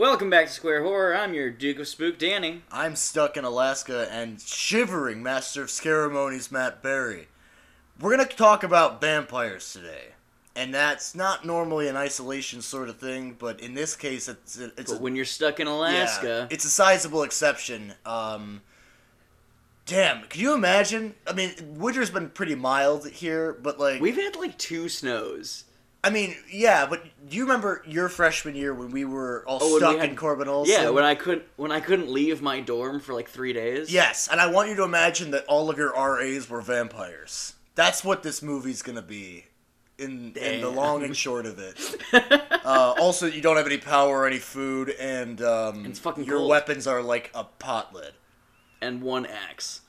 Yeah. Welcome back to Square Horror. I'm your Duke of Spook, Danny. I'm stuck in Alaska and shivering Master of Scaremonies Matt Berry. We're gonna talk about vampires today, and that's not normally an isolation sort of thing, but in this case, it's it's a, when you're stuck in yeah, Alaska, it's a sizable exception. Um, damn, can you imagine? I mean, winter's been pretty mild here, but like we've had like two snows. I mean, yeah, but do you remember your freshman year when we were all Oh, when we stuck had- in Corbin Olson? Yeah, when I could when I couldn't leave my dorm for like three days. Yes, and I want you to imagine that all of your RAs were vampires. That's what this movie's gonna be, in in the Damn. long and short of it. uh, also, you don't have any power or any food, and um, It's fucking your cold. weapons are like a pot lid. and one axe.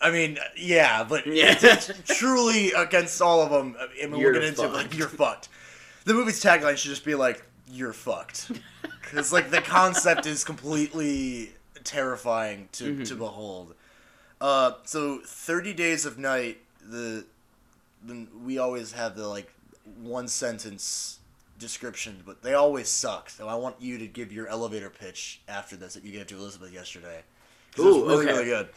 I mean, yeah, but Yeah. it's, it's truly against all of them. I mean, You're we're getting into fucked. like you're fucked. The movie's tagline should just be like "You're fucked," because like the concept is completely terrifying to Mm-hmm. to behold. Uh, so thirty days of night. The, the we always have the like one sentence description, but they always suck. So I want you to give your elevator pitch after this that you gave to Elizabeth yesterday. 'Cause it was Ooh, really okay. really good.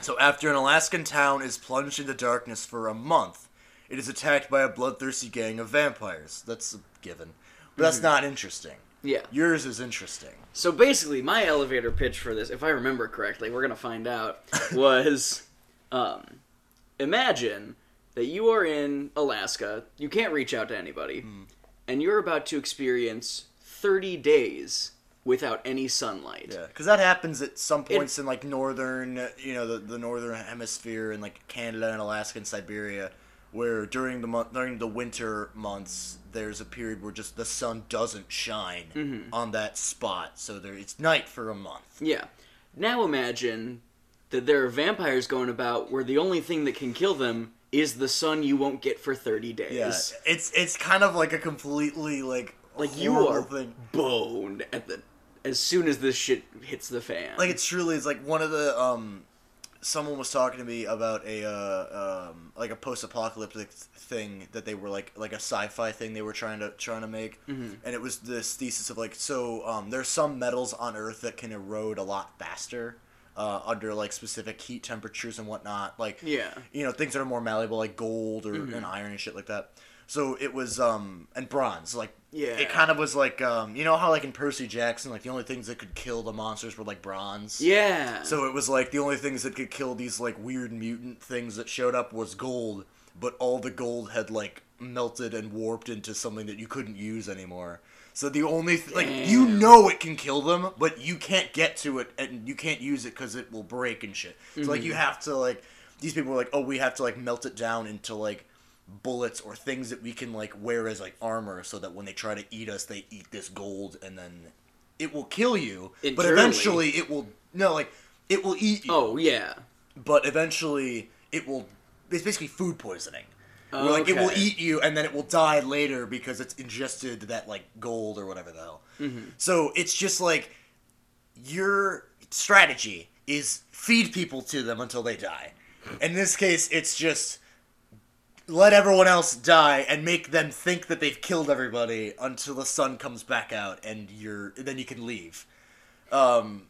So after an Alaskan town is plunged into darkness for a month, it is attacked by a bloodthirsty gang of vampires. That's a given. But that's not interesting. Yeah. Yours is interesting. So basically, my elevator pitch for this, if I remember correctly, we're gonna find out, was, um, imagine that you are in Alaska, you can't reach out to anybody, Hmm. and you're about to experience 30 days without any sunlight. Yeah, because that happens at some points in like northern, you know, the, the northern hemisphere and like Canada and Alaska and Siberia, where during the month during the winter months, there's a period where just the sun doesn't shine Mm-hmm. on that spot, so there it's night for a month. Yeah. Now imagine that there are vampires going about where the only thing that can kill them is the sun you won't get for 30 days. Yeah, it's it's kind of like a completely like Like you are thing. boned at the as soon as this shit hits the fan. like it's truly it's like one of the um someone was talking to me about a uh, um like a post-apocalyptic thing that they were like like a sci-fi thing they were trying to trying to make Mm-hmm. and it was this thesis of like so um there's some metals on earth that can erode a lot faster uh, under like specific heat temperatures and whatnot like Yeah. you know things that are more malleable like gold or Mm-hmm. and iron and shit like that so it was um and bronze like Yeah. it kind of was like um you know how like in percy jackson like the only things that could kill the monsters were like bronze yeah. so it was like the only things that could kill these like weird mutant things that showed up was gold, but all the gold had like melted and warped into something that you couldn't use anymore. So the only th- like you know it can kill them, but you can't get to it and you can't use it because it will break and shit. So like you have to like these people were like, oh, we have to like melt it down into like bullets or things that we can like wear as like armor, so that when they try to eat us, they eat this gold and then it will kill you. But eventually, it will no like it will eat you. oh yeah. But eventually, it will. It's basically food poisoning. Where, like it will eat you, and then it will die later because it's ingested that like gold or whatever the hell. Mm-hmm. So it's just like your strategy is feed people to them until they die. In this case, it's just let everyone else die and make them think that they've killed everybody until the sun comes back out and you're then you can leave. Um,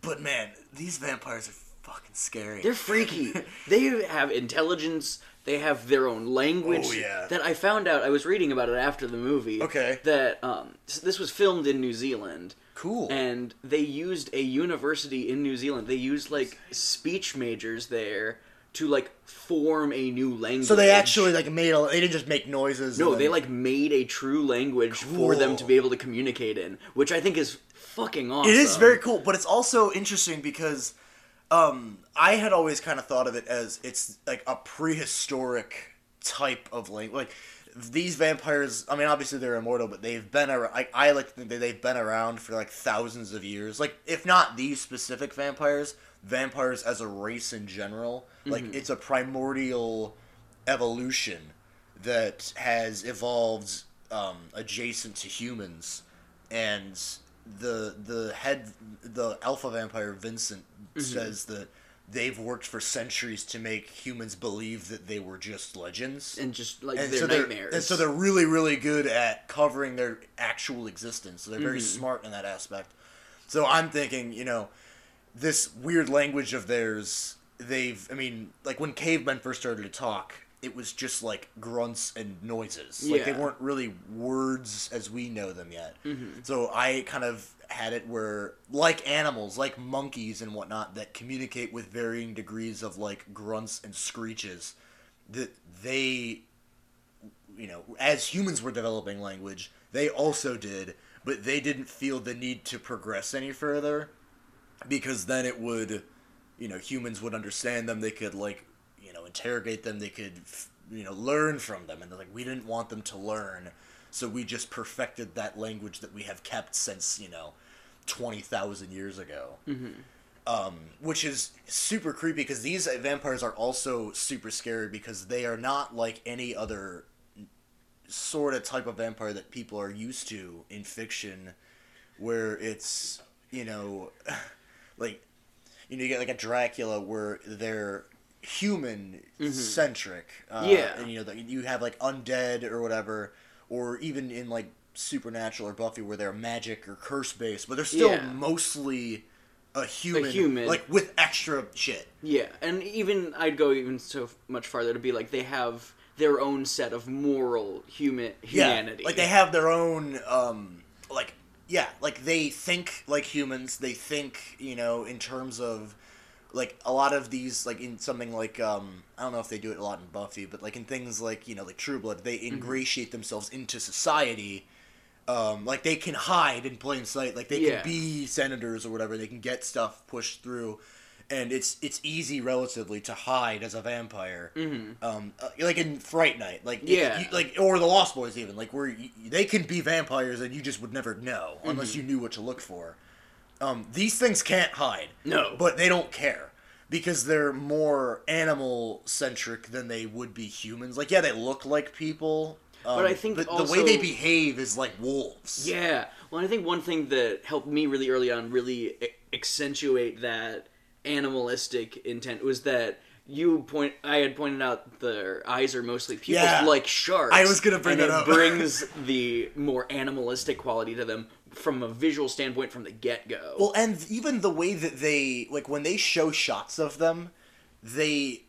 but man, these vampires are fucking scary. They're freaky. they have intelligence. They have their own language. Oh, yeah. That I found out. I was reading about it after the movie. Okay. That um, this was filmed in New Zealand. cool. and they used a university in New Zealand. They used like speech majors there to like form a new language. so they actually like made a. They didn't just make noises. no, they like made a true language for them to be able to communicate in, which I think is fucking awesome. It is very cool, but it's also interesting because um, I had always kind of thought of it as it's like a prehistoric type of language. Like these vampires, I mean, obviously they're immortal, but they've been around. Like, I like to think that they've been around for like thousands of years. Like, if not these specific vampires, vampires as a race in general. Like, it's a primordial evolution that has evolved um, adjacent to humans, and the the head the alpha vampire Vincent says that they've worked for centuries to make humans believe that they were just legends. and just like and their so they're, nightmares. and so they're really, really good at covering their actual existence. So they're very Mm-hmm. smart in that aspect. So I'm thinking, you know, this weird language of theirs, they've, I mean, like when cavemen first started to talk, it was just like grunts and noises. Like they weren't really words as we know them yet. Mm-hmm. So I kind of had it where, like animals, like monkeys and whatnot, that communicate with varying degrees of like grunts and screeches, that they you know, as humans were developing language, they also did, but they didn't feel the need to progress any further because then it would, you know, humans would understand them. They could like, you know, interrogate them. They could, you know, learn from them. And they're like, we didn't want them to learn, so we just perfected that language that we have kept since you know, twenty thousand years ago. Um, which is super creepy because these vampires are also super scary because they are not like any other sort of type of vampire that people are used to in fiction where it's you know like you know you get like a dracula where they're human centric uh, Yeah. and you know that you have like undead or whatever or even in like supernatural or buffy where they're magic or curse based but they're still Yeah. mostly a human, human. like with extra shit Yeah, and even I'd go even so much farther to be like they have their own set of moral human humanity. Yeah, like they have their own, um, yeah, like they think like humans. They think, you know, in terms of like a lot of these, like in something like um, I don't know if they do it a lot in Buffy, but like in things like you know, like True Blood, they Mm-hmm. ingratiate themselves into society. Um, like they can hide in plain sight. Like they Yeah. can be senators or whatever. They can get stuff pushed through. And it's it's easy relatively to hide as a vampire, mm-hmm. um, uh, like in Fright Night, like Yeah. you- like or the Lost Boys even like where you, they can be vampires and you just would never know Mm-hmm. unless you knew what to look for. Um, these things can't hide. No. but they don't care because they're more animal centric than they would be humans. Like yeah, they look like people, um, But I think but the also- way they behave is like wolves. Yeah. Well, I think one thing that helped me really early on really accentuate that animalistic intent was that you point I had pointed out their eyes are mostly pupils Yeah. like sharks. I was gonna bring and that it up. brings the more animalistic quality to them from a visual standpoint from the get go. Well, and even the way that they like when they show shots of them, they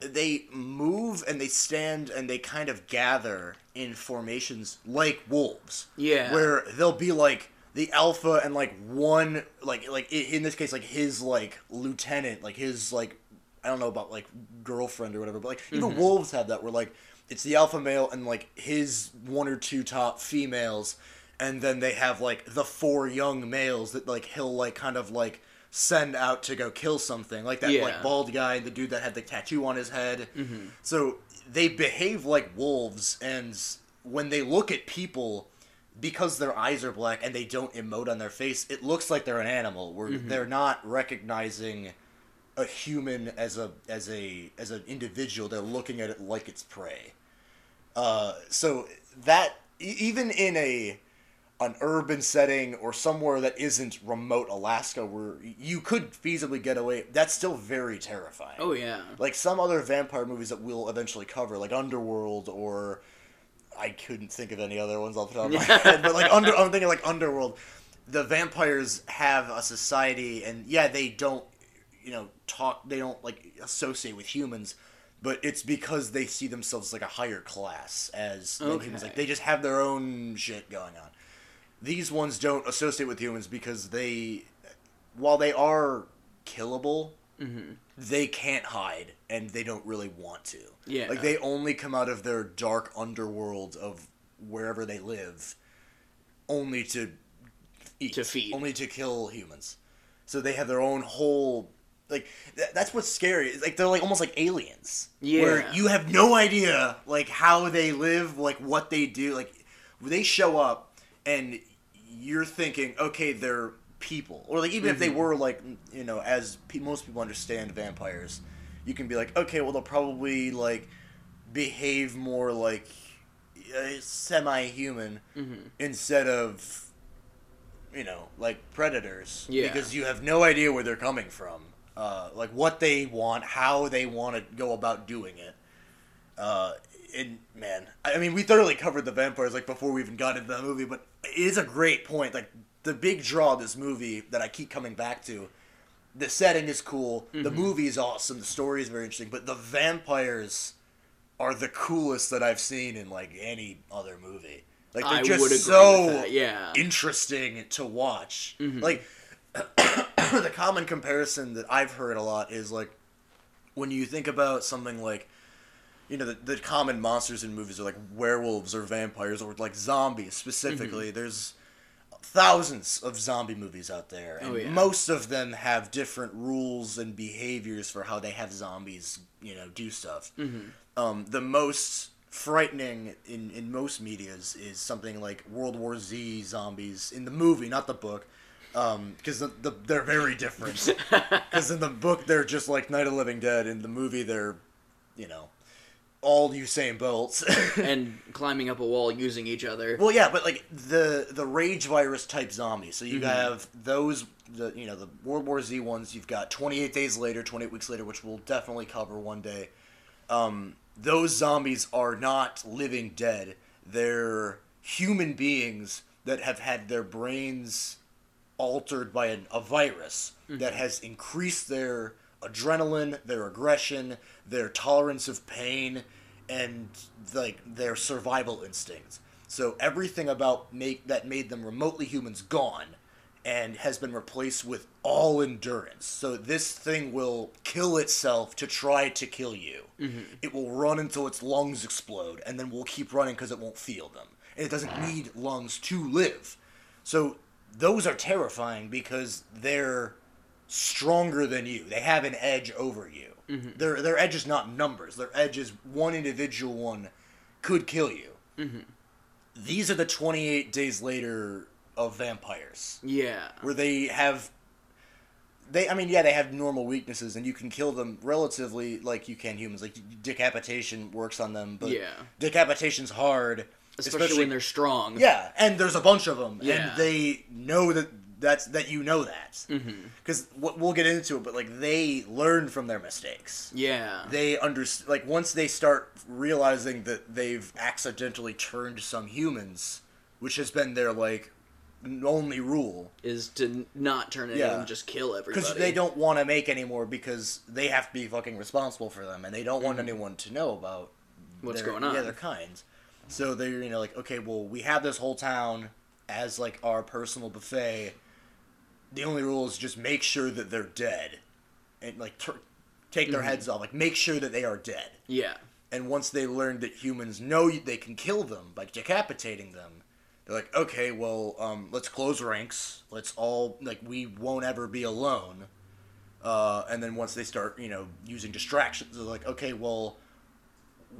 they move and they stand and they kind of gather in formations like wolves. Yeah. Where they'll be like the alpha and like one like like in this case like his like lieutenant like his like I don't know about like girlfriend or whatever but like even mm-hmm. wolves have that where like it's the alpha male and like his one or two top females and then they have like the four young males that like he'll like kind of like send out to go kill something. Like that Yeah. like bald guy the dude that had the tattoo on his head. Mm-hmm. So they behave like wolves and when they look at people because their eyes are black and they don't emote on their face it looks like they're an animal. Where they're not recognizing a human as a as a as an individual. They're looking at it like it's prey. Uh, so that even in a an urban setting or somewhere that isn't remote Alaska where you could feasibly get away that's still very terrifying. Oh yeah. like some other vampire movies that we'll eventually cover, like Underworld or I couldn't think of any other ones off the top of my head, but like under I'm thinking like Underworld, the vampires have a society and yeah, they don't you know talk they don't like associate with humans, but it's because they see themselves like a higher class as than humans. Like they just have their own shit going on. These ones don't associate with humans because they while they are killable, Mm-hmm. they can't hide and they don't really want to. Yeah. Like they only come out of their dark underworld of wherever they live only to eat. To feed. Only to kill humans. So they have their own whole like th- that's what's scary. Like they're like almost like aliens. Yeah. Where you have no idea like how they live, like what they do. Like they show up and you're thinking, okay, they're people, or like even if they were like you know, as pe- most people understand vampires, you can be like, okay, well they'll probably like behave more like uh, semi-human instead of you know like predators Yeah. because you have no idea where they're coming from uh, like what they want, how they want to go about doing it. Uh, and man, I mean, we thoroughly covered the vampires like before we even got into the movie, but it is a great point. Like the big draw of this movie that I keep coming back to. The setting is cool. The movie is awesome. The story is very interesting, but the vampires are the coolest that I've seen in like any other movie. Like they're I just so yeah. interesting to watch. Mm-hmm. Like the common comparison that I've heard a lot is like when you think about something like you know the, the common monsters in movies are like werewolves or vampires or like zombies specifically. Mm-hmm. There's thousands of zombie movies out there, and Oh, yeah. most of them have different rules and behaviors for how they have zombies, you know, do stuff. Mm-hmm. Um, the most frightening in, in most medias is something like World War Z zombies in the movie, not the book, because the, the, they're very different. Because in the book they're just like Night of Living Dead. In the movie they're, you know, all Usain Bolts. and climbing up a wall using each other. Well, yeah, but like the the rage virus type zombies. So you have those the you know the World War Z ones. You've got 28 days later, 28 weeks later, which we'll definitely cover one day. Um, those zombies are not living dead. They're human beings that have had their brains altered by an, a virus that has increased their adrenaline, their aggression, their tolerance of pain, and like their survival instincts. So everything about make that made them remotely humans gone and has been replaced with all endurance. So this thing will kill itself to try to kill you. Mm-hmm. It will run until its lungs explode and then will keep running because it won't feel them. And it doesn't need lungs to live. So those are terrifying because they're stronger than you. They have an edge over you. Mm-hmm. Their their edge is not numbers. Their edge is one individual one could kill you. Mm-hmm. These are the 28 days later of vampires Yeah. where they have they I mean yeah they have normal weaknesses and you can kill them relatively like you can humans like decapitation works on them but Yeah. decapitation's hard Especially, when they're strong. yeah and there's a bunch of them Yeah. and they know that that's that you know that Mm-hmm. because we'll get into it but like they learn from their mistakes Yeah. they understand like once they start realizing that they've accidentally turned some humans which has been their like only rule is to not turn it Yeah. and just kill everybody. because they don't want to make anymore because they have to be fucking responsible for them and they don't Mm-hmm. want anyone to know about What's their, going on. yeah their kinds so they're you know like okay well we have this whole town as like our personal buffet the only rule is just make sure that they're dead. And like tur take Mm-hmm. their heads off. Like make sure that they are dead. Yeah. and once they learn that humans know they can kill them by decapitating them they're like okay well um, let's close ranks. Let's all like we won't ever be alone. Uh, and then once they start you know using distractions they're like okay well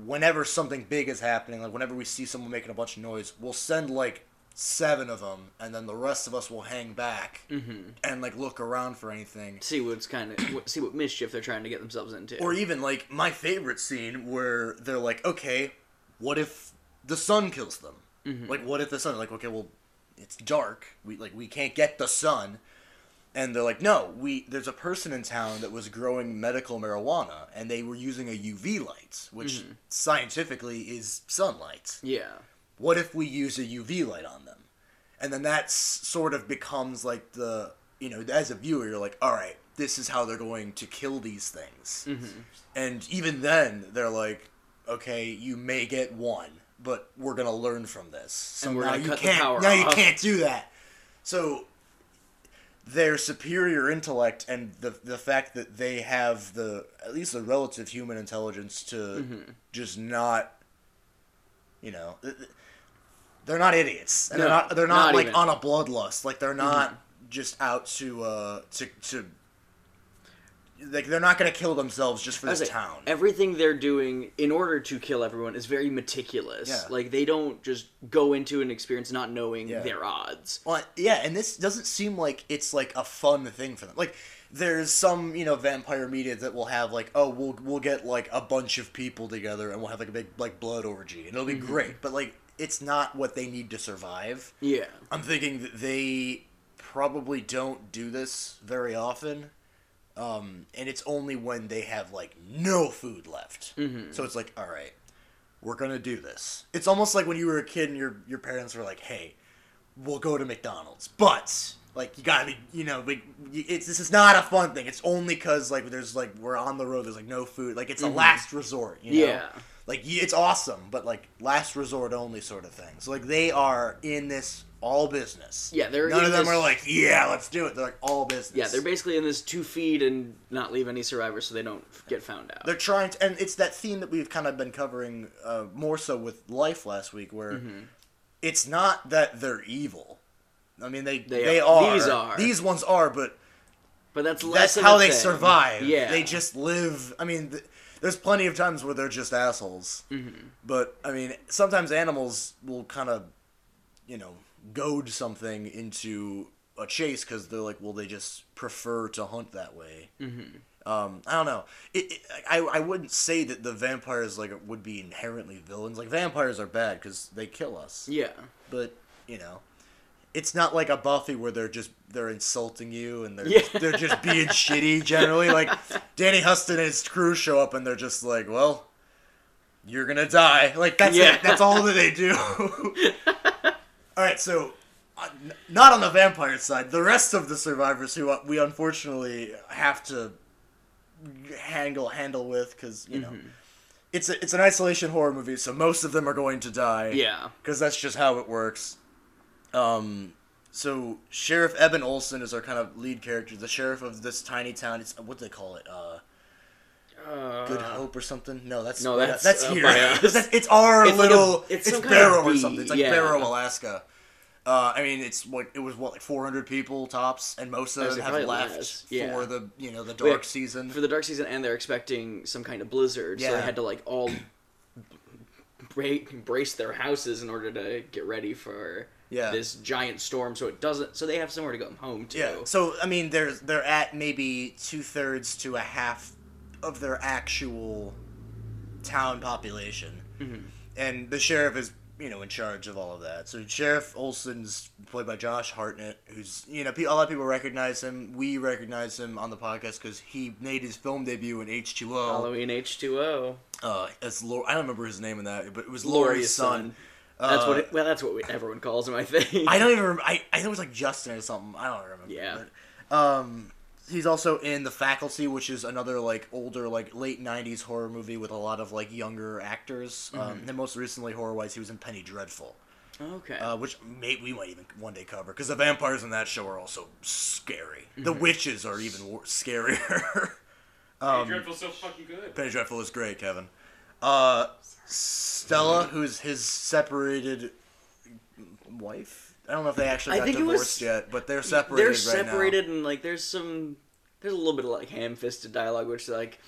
whenever something big is happening like whenever we see someone making a bunch of noise we'll send like seven of them and then the rest of us will hang back mm-hmm. and like look around for anything See what's kind of see what mischief they're trying to get themselves into. or even like my favorite scene where they're like, okay, what if the sun kills them? Mm-hmm. Like, what if the sun? Like, okay, well, it's dark. We like we can't get the sun. And they're like, no, we there's a person in town that was growing medical marijuana, and they were using a UV light, which mm-hmm. scientifically is sunlight. yeah. What if we use a UV light on them? And then that sort of becomes like the you know as a viewer you're like, all right, this is how they're going to kill these things. And even then they're like, okay, you may get one, but we're gonna learn from this. So now you cut can't power now you can't do that. So their superior intellect and the the fact that they have the at least the relative human intelligence to Mm-hmm. just not you know they're not idiots and No, they're not they're not, not like even. Mm-hmm. on a bloodlust like they're not just out to uh to to like they're not gonna kill themselves just for this like, town Everything they're doing in order to kill everyone is very meticulous. Yeah. Like they don't just go into an experience not knowing Yeah. their odds. Well, yeah, and this doesn't seem like it's like a fun thing for them. Like there's some, you know, vampire media that will have like, oh, we'll we'll get like a bunch of people together and we'll have like a big like blood orgy and it'll be great. But like it's not what they need to survive. Yeah. I'm thinking that they probably don't do this very often. Um, and it's only when they have like no food left. Mm-hmm. So it's like, all right, we're gonna do this. It's almost like when you were a kid and your your parents were like, hey, we'll go to McDonald's, but like you gotta be, you know, like it's this is not a fun thing. It's only because like there's like we're on the road. There's like no food. Like it's a last resort. You know? Mm-hmm. Yeah. Like it's awesome, but like last resort only sort of thing. So like they are in this all business. Yeah, they're none of them this- are like yeah, let's do it. They're like all business. Yeah, they're basically in this to feed and not leave any survivors so they don't get found out. they're trying to, and it's that theme that we've kind of been covering uh, more so with life last week, where Mm-hmm. it's not that they're evil. I mean, they They they, are. are. These are. These ones are, but but that's less that's how they thing. survive. Yeah, they just live. I mean, th- there's plenty of times where they're just assholes. Mm-hmm. But I mean, sometimes animals will kind of, you know, goad something into a chase because they're like, well, they just prefer to hunt that way. Mm-hmm. Um, I don't know. It, it, I I wouldn't say that the vampires like would be inherently villains. Like vampires are bad because they kill us. yeah. But you know, it's not like a Buffy where they're just they're insulting you and they're Yeah. they're just being shitty generally. Like Danny Huston and his crew show up and they're just like, well, you're gonna die. Like that's Yeah. it. That's all that they do. all right, so. uh, n- Not on the vampire side. The rest of the survivors, who uh, we unfortunately have to handle handle with, because you know, Mm-hmm. it's a, it's an isolation horror movie, so most of them are going to die Yeah. because that's just how it works. Um, so Sheriff Eben Olson is our kind of lead character, the sheriff of this tiny town. It's what do they call it? Uh, Uh, Good Hope or something? No, that's no, that's, that's here. That's- it's our It's like a- little. it's it's some kind of Barrow or something. It's like yeah. Barrow, Alaska. Uh, I mean, it's what it was. What like 400 people tops, and most of them have left yeah. for the you know the dark Wait, season. for the dark season, and they're expecting some kind of blizzard, so Yeah. they had to like all bra- brace their houses in order to get ready for Yeah. this giant storm. So it doesn't. So they have somewhere to go home to. Yeah. So I mean, they're they're at maybe two thirds to a half of their actual town population, Mm-hmm. and the sheriff is you know in charge of all of that. So Sheriff Olson's played by Josh Hartnett, who's you know a lot of people recognize him. We recognize him on the podcast because he made his film debut in H two O. Halloween H two O. Uh, as Lor- I don't remember his name in that, but it was Laurie's Laurie's son. son. That's Uh, what. It, well, that's what we, everyone calls him. I think. I don't even. Remember, I I think it was like Justin or something. I don't remember. Yeah. But, um, he's also in the Faculty, which is another like older like late '90s horror movie with a lot of like younger actors. Mm-hmm. Um, and most recently, horror wise, he was in Penny Dreadful, Okay. uh, which may, we might even one day cover because the vampires in that show are also scary. Mm-hmm. The witches are even wor- scarier. Hey, Dreadful's so fucking good. Penny Dreadful is great, Kevin. Uh, Stella, who's his separated wife. I don't know if they actually I got think it was- divorced yet, but they're separated. they're right now. separated, and like there's some. There's a little bit of like ham-fisted dialogue, which is like,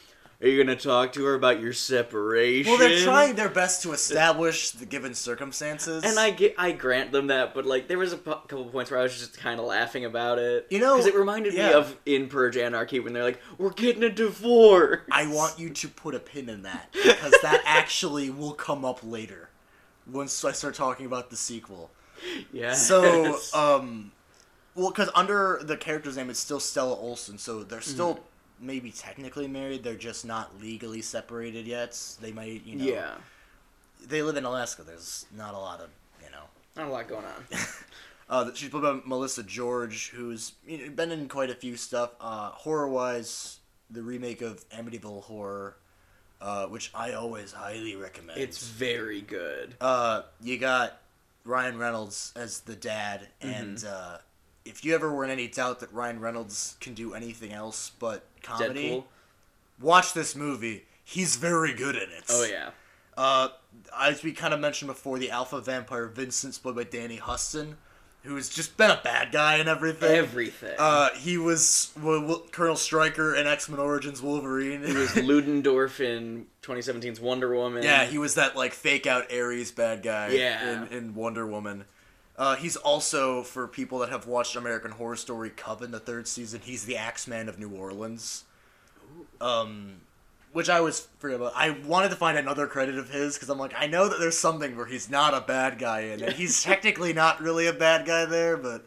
"Are you gonna talk to her about your separation?" Well, they're trying their best to establish the given circumstances. And I get, I grant them that, but like there was a couple points where I was just kind of laughing about it. You know, because it reminded me of in Purge Anarchy when they're like, "We're getting a divorce." I want you to put a pin in that because that actually will come up later once I start talking about the sequel. yeah. So, um, well, because under the character's name, it's still Stella Olson, so they're still Mm-hmm. Maybe technically married. They're just not legally separated yet. They might, you know, yeah, they live in Alaska. There's not a lot of, you know. not a lot going on. Uh, she's played by Melissa George, who's you know, been in quite a few stuff. Uh, horror wise, the remake of Amityville Horror, uh, which I always highly recommend. It's very good. uh, you got Ryan Reynolds as the dad, and Mm-hmm. uh, if you ever were in any doubt that Ryan Reynolds can do anything else but comedy, Deadpool. watch this movie. He's very good in it. Oh yeah. Uh, as we kind of mentioned before, the alpha vampire Vincent's played by Danny Huston, who has just been a bad guy and everything. Everything. uh, he was well, Colonel Stryker in X Men Origins Wolverine. He was Ludendorff in 2017's Wonder Woman. yeah, he was that like fake out Ares bad guy. Yeah. in, in Wonder Woman. Uh, he's also for people that have watched American Horror Story Coven, the third season. He's the Axeman of New Orleans. Um, which I was forget about. I wanted to find another credit of his because I'm like, I know that there's something where he's not a bad guy in it. He's technically not really a bad guy there, but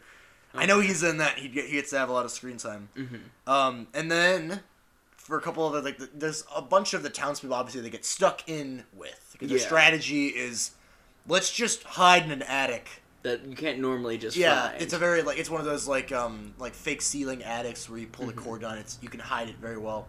I know he's in that. He, get, he gets to have a lot of screen time. Mm-hmm. Um, and then for a couple of the, like, there's a bunch of the townspeople. Obviously, they get stuck in with because their strategy is let's just hide in an attic. That you can't normally just Yeah, find. it's a very like it's one of those like um like fake ceiling attics where you pull Mm-hmm. the cord down. It's you can hide it very well.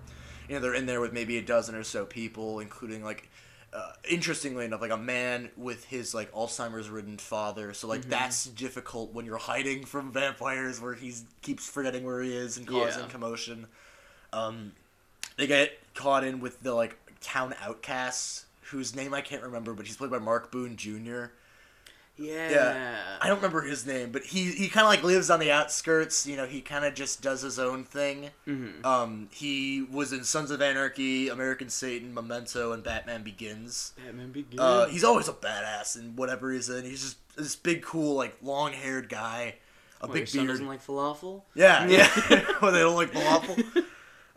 You know, they're in there with maybe a dozen or so people, including like. Uh, interestingly enough, like a man with his like Alzheimer's-ridden father, so Mm-hmm. like that's difficult when you're hiding from vampires, where he keeps forgetting where he is and causing Yeah. commotion. Um, they get caught in with the like town outcasts, whose name I can't remember, but he's played by Mark Boone Jr. yeah. yeah. I don't remember his name, but he he kind of like lives on the outskirts. You know, he kind of just does his own thing. Mhm. Um, he was in Sons of Anarchy, American Satan, Memento, and Batman Begins. Batman Begins. Uh, he's always a badass in whatever he's in. He's just this big, cool, like long haired guy, a What, your big son beard. doesn't like falafel. Yeah, yeah. well, they don't like falafel.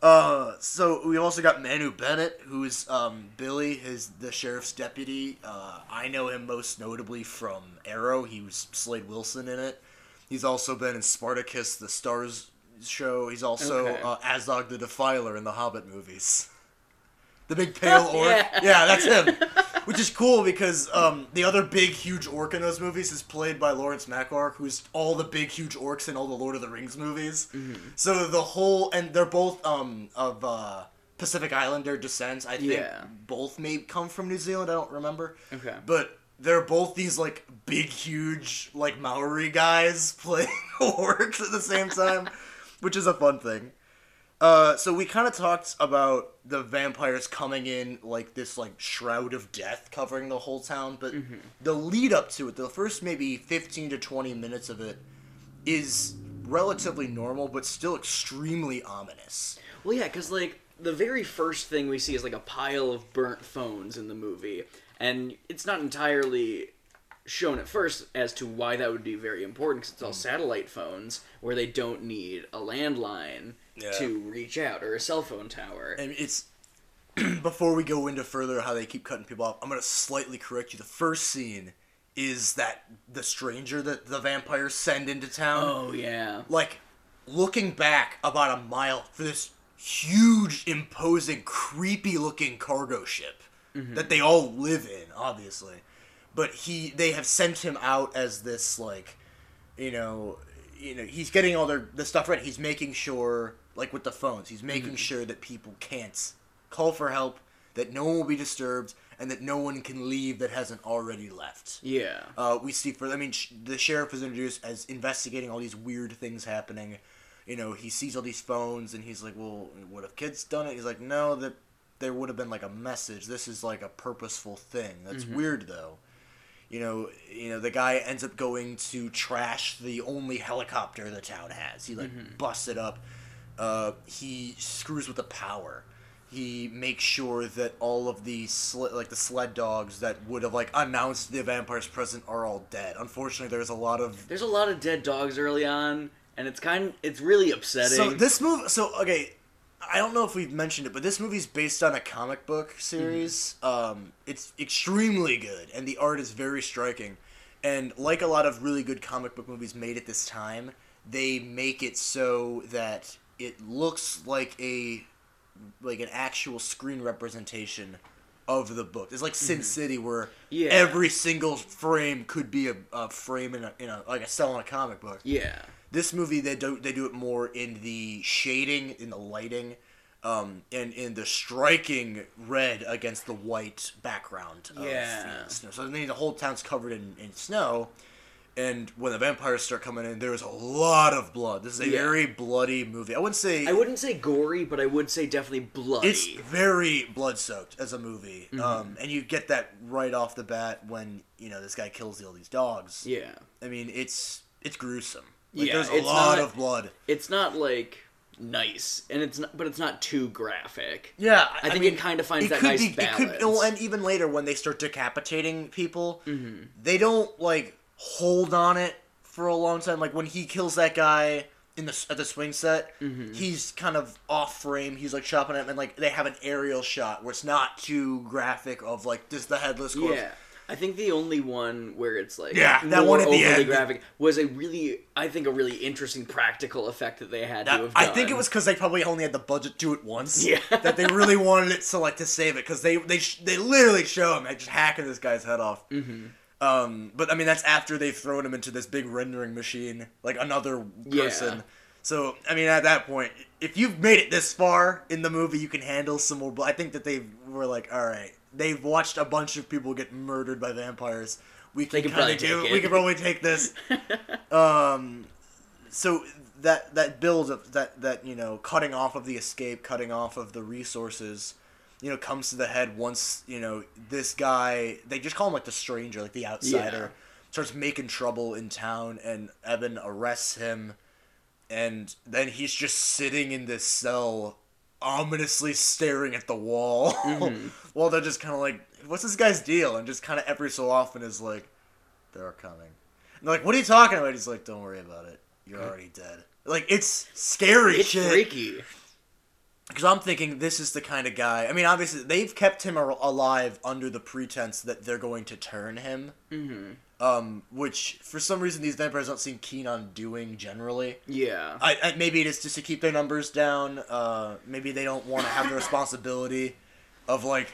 Uh, so we also got Manu Bennett, who is um, Billy, his the sheriff's deputy. Uh, I know him most notably from Arrow. He was Slade Wilson in it. He's also been in Spartacus, the Starz show. He's also Okay. uh, Azog the Defiler in the Hobbit movies. The big pale orc. Yeah. yeah, that's him. Which is cool because um, the other big, huge orc in those movies is played by Lawrence Makoare, who's all the big, huge orcs in all the Lord of the Rings movies. Mm-hmm. So the whole, and they're both um, of uh, Pacific Islander descent. I think Yeah. both may come from New Zealand. I don't remember. Okay. But they're both these like big, huge, like Maori guys playing orcs at the same time, which is a fun thing. Uh, so we kind of talked about the vampires coming in like this like shroud of death covering the whole town, but the lead up to it, the first maybe fifteen to twenty minutes of it, is relatively normal, but still extremely ominous. Well, yeah, because like the very first thing we see is like a pile of burnt phones in the movie, and it's not entirely shown at first as to why that would be very important because it's all satellite phones where they don't need a landline Yeah. to reach out or a cell phone tower. and it's before we go into further how they keep cutting people off i'm going to slightly correct you. The first scene is that the stranger that the vampires send into town. Oh yeah, like looking back about a mile for this huge imposing creepy looking cargo ship mm-hmm. that they all live in obviously. But he they have sent him out as this like you know you know he's getting all their the stuff right he's making sure like with the phones he's making mm-hmm. sure that people can't call for help that no one will be disturbed and that no one can leave that hasn't already left yeah. uh, we see for I mean sh- the sheriff is introduced as investigating all these weird things happening. You know, he sees all these phones and he's like, "Well, what if kids done it?" He's like, "No, that there would have been like a message. This is like a purposeful thing. That's mm-hmm. weird though." You know, you know, the guy ends up going to trash the only helicopter the town has. He like mm-hmm. busts it up. Uh, he screws with the power. He makes sure that all of the sl- like the sled dogs that would have like announced the vampire's present are all dead. Unfortunately, there's a lot of There's a lot of dead dogs early on, and it's kind of, it's really upsetting. so this movie. So okay, I don't know if we've mentioned it, but this movie's based on a comic book series. Um, it's extremely good, and the art is very striking. And like a lot of really good comic book movies made at this time, they make it so that it looks like a like an actual screen representation of the book. It's like Sin City, where Yeah. every single frame could be a, a frame in a, in a like a cell in a comic book. yeah. This movie they do they do it more in the shading, in the lighting, um, and in the striking red against the white background. Of, Yeah. you know, snow. So then the whole town's covered in, in snow, and when the vampires start coming in, there's a lot of blood. This is a Yeah. very bloody movie. I wouldn't say I wouldn't say gory, but I would say definitely bloody. it's very blood soaked as a movie, Mm-hmm. um, and you get that right off the bat when you know this guy kills all these dogs. yeah. I mean, it's it's gruesome. Like, Yeah, there's a lot not- of blood. It's not like nice, and it's not, but it's not too graphic. Yeah, I think it kinda finds that nice balance. well, and even later when they start decapitating people, Mm-hmm. they don't like hold on it for a long time. Like when he kills that guy in the at the swing set, Mm-hmm. he's kind of off frame. He's like chopping him, and like they have an aerial shot where it's not too graphic of like this the headless corpse. Yeah. I think the only one where it's like Yeah, that one at the end. graphic was a really, I think, a really interesting practical effect that they had to That- have I think it was because they probably only had the budget to do it once. Yeah. that they really wanted it so like to save it because they they sh- they literally show him like, just hacking this guy's head off. Mm-hmm. Um, but I mean that's after they've thrown him into this big rendering machine, like another person. Yeah. So I mean at that point, if you've made it this far in the movie, you can handle some more. I think that they were like, all right, they've watched a bunch of people get murdered by vampires. We can, can kind probably of do. take We can probably take this. um, so that that build of that that you know cutting off of the escape, cutting off of the resources, you know, comes to the head once you know this guy. They just call him like the stranger, like the outsider, starts making trouble in town, and Evan arrests him, and then he's just sitting in this cell. Ominously staring at the wall mm-hmm. while they're just kind of like, "What's this guy's deal?" And just kind of every so often is like, "They're coming." And they're like, "What are you talking about?" He's like, "Don't worry about it. You're already dead." Like it's scary it's shit. freaky. Because I'm thinking this is the kind of guy. I mean, obviously they've kept him alive under the pretense that they're going to turn him. Mm-hmm. Um, which for some reason these vampires don't seem keen on doing generally. Yeah. I, I maybe it is just to keep their numbers down. Uh, maybe they don't want to have the responsibility of like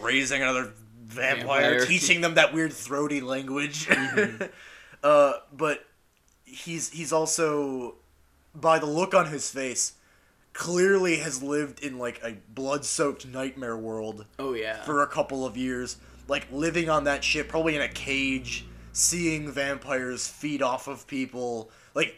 raising another vampire, Vampire. teaching them that weird throaty language. uh, but he's he's also by the look on his face clearly has lived in like a blood-soaked nightmare world oh yeah. for a couple of years, like living on that ship, probably in a cage, seeing vampires feed off of people. Like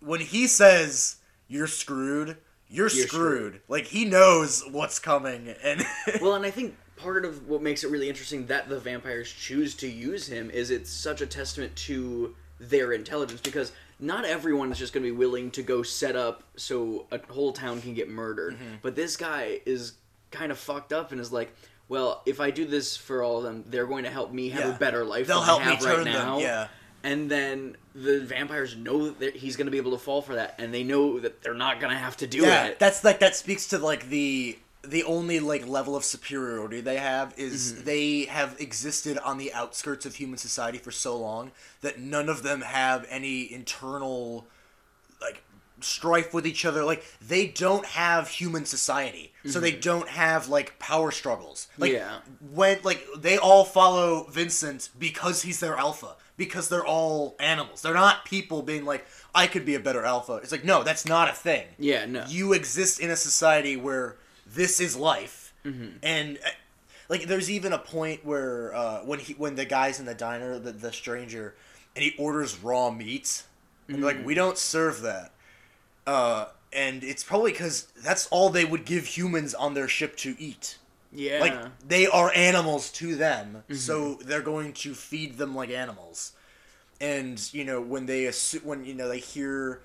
when he says you're screwed, you're, You're screwed. Like he knows what's coming, and well, and I think part of what makes it really interesting that the vampires choose to use him is it's such a testament to their intelligence because not everyone is just going to be willing to go set up so a whole town can get murdered. Mm-hmm. But this guy is kind of fucked up and is like, well, if I do this for all of them, they're going to help me have Yeah. a better life They'll than help me have right turn them, now. yeah. And then the vampires know that he's going to be able to fall for that, and they know that they're not going to have to do yeah, it. that's like that speaks to like the the only like level of superiority they have is Mm-hmm. they have existed on the outskirts of human society for so long that none of them have any internal like strife with each other like they don't have human society so they don't have like power struggles like Mm-hmm. Yeah. when like they all follow Vincent because he's their alpha because they're all animals they're not people being like I could be a better alpha it's like no that's not a thing yeah, no. you exist in a society where this is life. And uh, like there's even a point where uh, when he when the guy's in the diner the, the stranger and he orders raw meat. And they're like we don't serve that. Uh, and it's probably because that's all they would give humans on their ship to eat. Yeah. like they are animals to them so they're going to feed them like animals. And you know when they assu- when you know they hear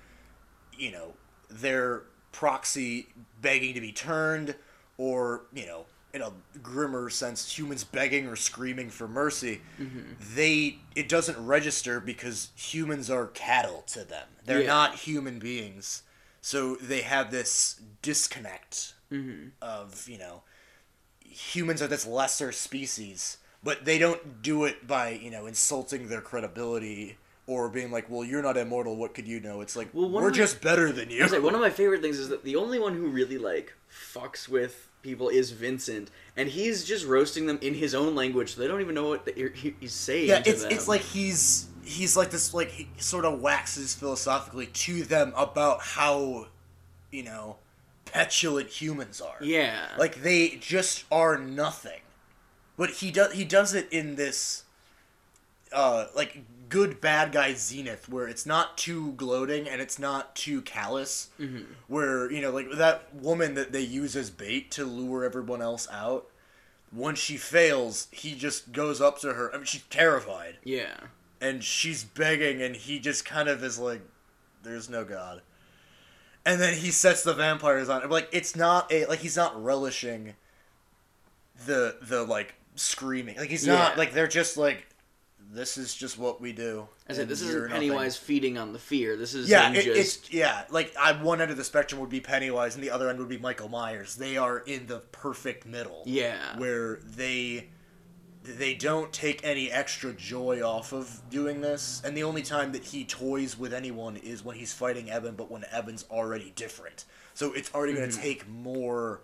you know their proxy begging to be turned or you know in a grimmer sense humans begging or screaming for mercy mm-hmm. they it doesn't register because humans are cattle to them. They're Yeah. not human beings. So they have this disconnect mm-hmm. of you know humans are this lesser species, but they don't do it by you know insulting their credibility or being like, "Well, you're not immortal. What could you know?" It's like Well, we're my- just better than you. Like, one of my favorite things is that the only one who really like fucks with people is Vincent, and he's just roasting them in his own language. So they don't even know what the, he- he's saying. yeah, it's them. it's like he's he's like this like he sort of waxes philosophically to them about how you know petulant humans are. yeah, like they just are nothing but he does he does it in this uh like good bad guy zenith where it's not too gloating and it's not too callous. Mm-hmm. Where you know like that woman that they use as bait to lure everyone else out once she fails he just goes up to her. I mean she's terrified. Yeah, and she's begging and he just kind of is like there's no god. And then he sets the vampires on. Like it's not a like he's not relishing the the like screaming. Like he's not like they're just like this is just what we do I said this isn't nothing." Pennywise feeding on the fear. This is yeah it, just it's yeah like I, one end of the spectrum would be pennywise and the other end would be michael myers they are in the perfect middle yeah, where they they don't take any extra joy off of doing this, and the only time that he toys with anyone is when he's fighting Evan, but when Evan's already different. So it's already going to mm-hmm. take more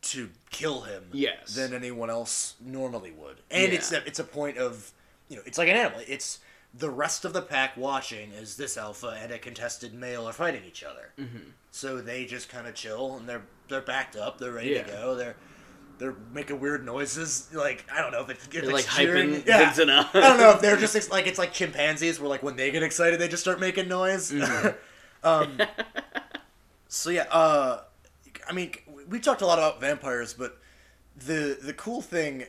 to kill him Yes. than anyone else normally would. And it's a, it's a point of you know it's like an animal. It's the rest of the pack watching as this alpha and a contested male are fighting each other. Mm-hmm. So they just kind of chill and they're they're backed up. They're ready Yeah. to go. They're they're making weird noises. Like I don't know if it's, if it's like cheering. hyping Yeah. Vincent up. I don't know if they're just like it's like chimpanzees where like when they get excited they just start making noise. Mm-hmm. um, so yeah, uh, I mean we talked a lot about vampires, but the the cool thing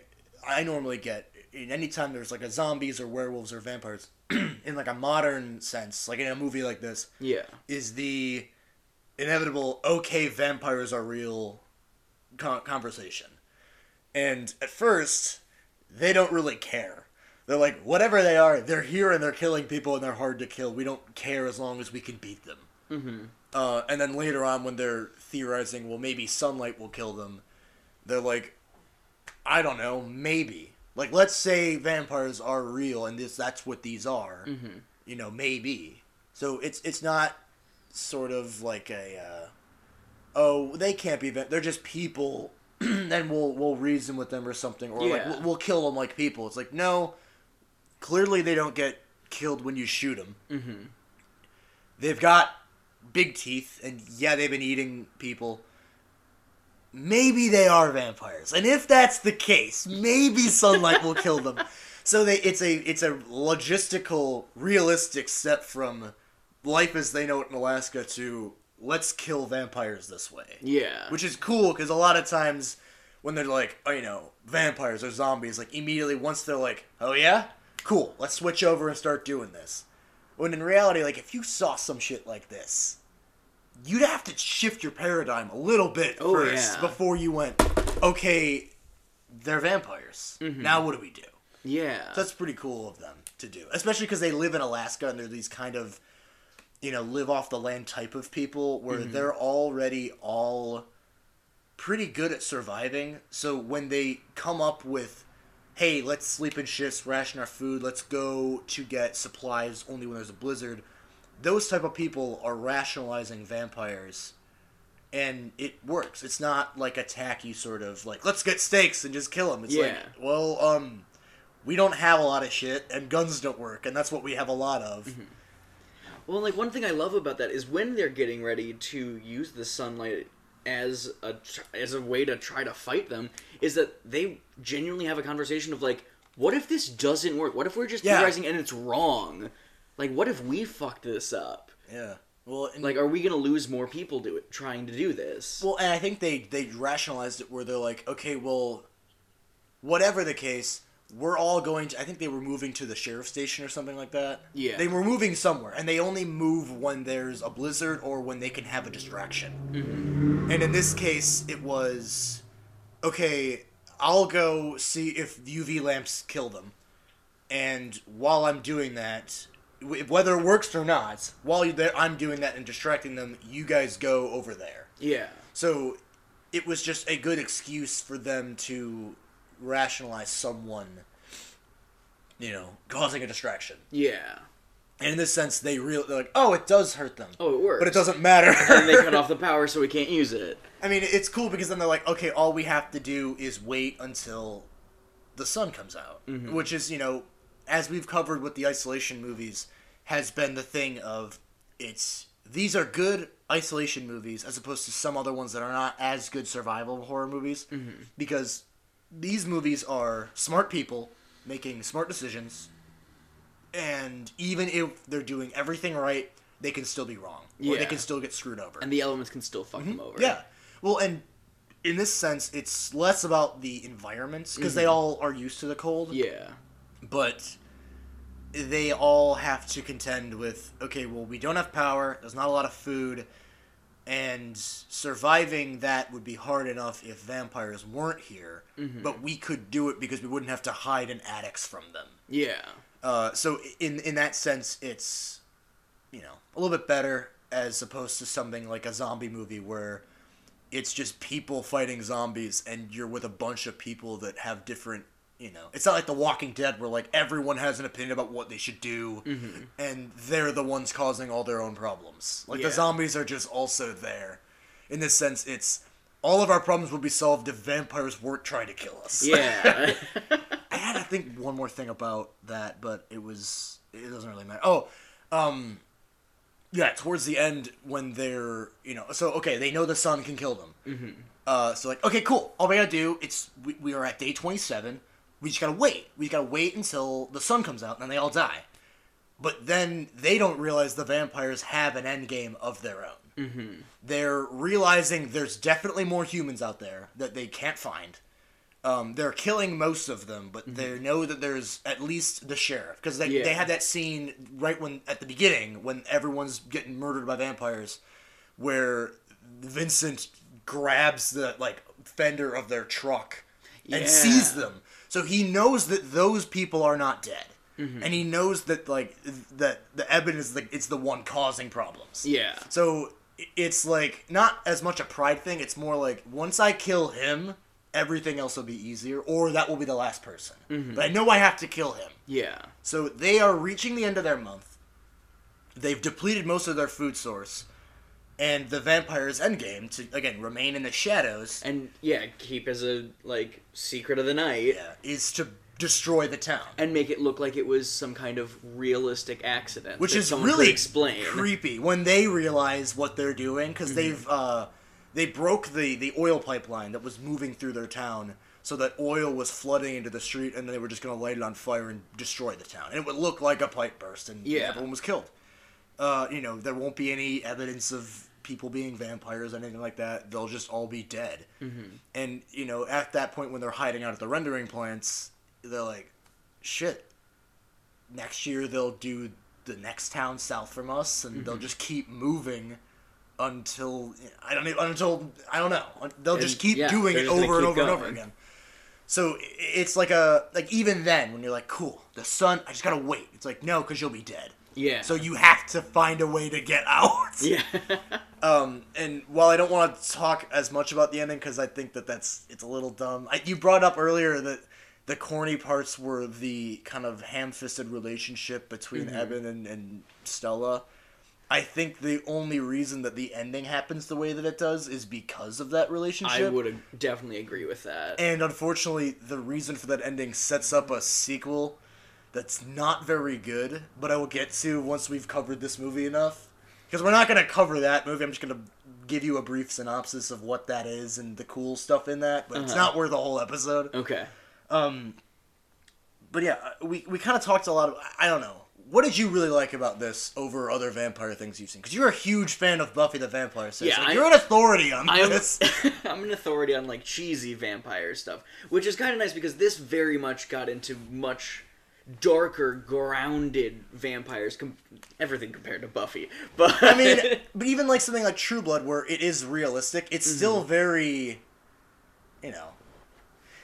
I normally get in any time there's like a zombies or werewolves or vampires in like a modern sense, like in a movie like this, Yeah. is the inevitable okay vampires are real con- conversation. And at first they don't really care. They're like whatever they are they're here and they're killing people and they're hard to kill. We don't care as long as we can beat them. Mm-hmm. uh, and then later on when they're theorizing well maybe sunlight will kill them they're like i don't know maybe like let's say vampires are real and this that's what these are. Mm-hmm. you know maybe. So it's it's not sort of like a uh, oh they can't be they're just people and we'll we'll reason with them or something. Or like we'll, we'll kill them like people. It's like no clearly they don't get killed when you shoot them Mm-hmm. they've got big teeth and yeah they've been eating people maybe they are vampires and if that's the case maybe sunlight will kill them so they it's a it's a logistical realistic step from life as they know it in alaska to let's kill vampires this way Yeah. which is cool because a lot of times when they're like, oh, you know, vampires or zombies, like immediately once they're like, oh yeah, cool, let's switch over and start doing this. When in reality, like if you saw some shit like this, you'd have to shift your paradigm a little bit Oh, first yeah. before you went, okay, they're vampires. Mm-hmm. Now what do we do? yeah. So that's pretty cool of them to do, especially because they live in Alaska and they're these kind of, you know, live off the land type of people where Mm-hmm. they're already all pretty good at surviving. So when they come up with, hey, let's sleep in shifts, ration our food, let's go to get supplies only when there's a blizzard, those type of people are rationalizing vampires. And it works. It's not like a tacky sort of like let's get stakes and just kill them. It's like, well, um, we don't have a lot of shit and guns don't work, and that's what we have a lot of. Mm-hmm. Well, like one thing I love about that is when they're getting ready to use the sunlight as a as a way to try to fight them, is that they genuinely have a conversation of like, what if this doesn't work? What if we're just Yeah. theorizing and it's wrong? Like, what if we fucked this up? Yeah. Well, Like, are we gonna lose more people do it trying to do this? well, and I think they they rationalized it where they're like, okay, well, whatever the case, we're all going to. I think they were moving to the sheriff's station or something like that. Yeah. They were moving somewhere, and they only move when there's a blizzard or when they can have a distraction. Mm-hmm. And in this case, it was, okay, I'll go see if UV lamps kill them, and while I'm doing that. Wh- Whether it works or not, while you're there, I'm doing that and distracting them. You guys go over there. yeah. So it was just a good excuse for them to rationalize someone, you know, causing a distraction. Yeah. And in this sense, they really they're like, oh, it does hurt them, Oh, it works. but it doesn't matter. and they cut off the power so we can't use it. I mean, it's cool because then they're like, okay, all we have to do is wait until the sun comes out, mm-hmm. which is, you know, as we've covered with the isolation movies, has been the thing of it's these are good isolation movies as opposed to some other ones that are not as good survival horror movies because these movies are smart people making smart decisions and even if they're doing everything right they can still be wrong or they can still get screwed over And the elements can still fuck them over. Mm-hmm. yeah. Well, and in this sense, it's less about the environments because they all are used to the cold. Yeah. But they all have to contend with okay, well, we don't have power. There's not a lot of food, and surviving that would be hard enough if vampires weren't here. But we could do it because we wouldn't have to hide in attics from them. Yeah. Uh, so in in that sense, it's you know a little bit better as opposed to something like a zombie movie where it's just people fighting zombies and you're with a bunch of people that have different you know, it's not like The Walking Dead where like everyone has an opinion about what they should do, Mm-hmm. and they're the ones causing all their own problems. Like Yeah. the zombies are just also there. In this sense, it's all of our problems would be solved if vampires weren't trying to kill us. Yeah. I had to think one more thing about that, but it was it doesn't really matter. Oh, um, yeah, towards the end when they're you know so okay they know the sun can kill them. Mm-hmm. Uh, so like okay cool all we gotta do it's we, we are at day twenty seven. We just gotta wait. We just gotta wait until the sun comes out and then they all die. But then they don't realize the vampires have an end game of their own. Mm-hmm. They're realizing there's definitely more humans out there that they can't find. Um, they're killing most of them, but they know that there's at least the sheriff because they, Yeah. they had that scene right when at the beginning when everyone's getting murdered by vampires, where Vincent grabs the like fender of their truck and Yeah. sees them. So he knows that those people are not dead, mm-hmm. and he knows that like that the Eben is like it's the one causing problems. yeah. So it's like not as much a pride thing. It's more like once I kill him, everything else will be easier, or that will be the last person. Mm-hmm. But I know I have to kill him. Yeah. So they are reaching the end of their month. They've depleted most of their food source, and the vampire's endgame to again remain in the shadows. And yeah, keep as a like secret of the night Yeah, is to destroy the town, and make it look like it was some kind of realistic accident, which is really explain. creepy when they realize what they're doing because Mm-hmm. they've uh, they broke the the oil pipeline that was moving through their town so that oil was flooding into the street and they were just going to light it on fire and destroy the town and it would look like a pipe burst and Yeah. everyone was killed uh, you know there won't be any evidence of people being vampires anything like that they'll just all be dead. Mm-hmm. and you know at that point when they're hiding out at the rendering plants they're like shit. Next year they'll do the next town south from us and Mm-hmm. they'll just keep moving until I don't even until I don't know. They'll just keep yeah, doing it over and over and over again. So it's like a like even then when you're like cool. The sun I just gotta wait. It's like no because you'll be dead Yeah. so you have to find a way to get out Yeah. um and while I don't want to talk as much about the ending because I think that that's it's a little dumb I, you brought up earlier that the corny parts were the kind of ham-fisted relationship between Mm-hmm. Eben and, and Stella I think the only reason that the ending happens the way that it does is because of that relationship. I would definitely agree with that. And unfortunately, the reason for that ending sets up a sequel that's not very good, but I will get to once we've covered this movie enough. Because we're not going to cover that movie. I'm just going to give you a brief synopsis of what that is and the cool stuff in that, but it's Uh-huh. not worth a whole episode. okay. Um, But yeah, we, we kind of talked a lot of. I don't know. What did you really like about this over other vampire things you've seen? Because you're a huge fan of Buffy the Vampire Slayer. Yeah, so, like, I- you're an authority on I'm, this. I'm an authority on like cheesy vampire stuff, which is kind of nice because this very much got into much darker, grounded vampires. Com- everything compared to Buffy, but I mean, but even like something like True Blood, where it is realistic, it's Mm-hmm. still very, you know,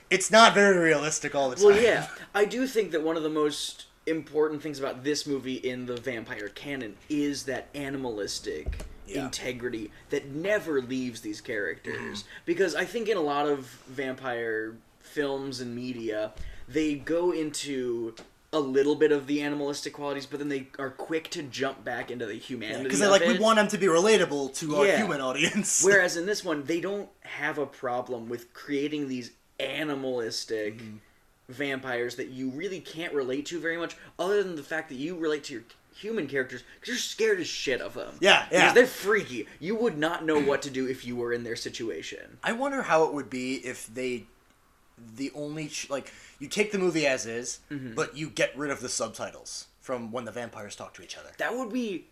it's not very realistic all the time. well, yeah, I do think that one of the most important things about this movie in the vampire canon is that animalistic Yeah. integrity that never leaves these characters. Because I think in a lot of vampire films and media, they go into a little bit of the animalistic qualities, but then they are quick to jump back into the humanity. because they of like we want them to be relatable to our human audience. Whereas in this one, they don't have a problem with creating these animalistic Mm-hmm. vampires that you really can't relate to very much, other than the fact that you relate to your human characters because you're scared as shit of them. Yeah, yeah. Because they're freaky. You would not know what to do if you were in their situation. I wonder how it would be if they, the only ch- like you take the movie as is, Mm-hmm. but you get rid of the subtitles from when the vampires talk to each other. That would be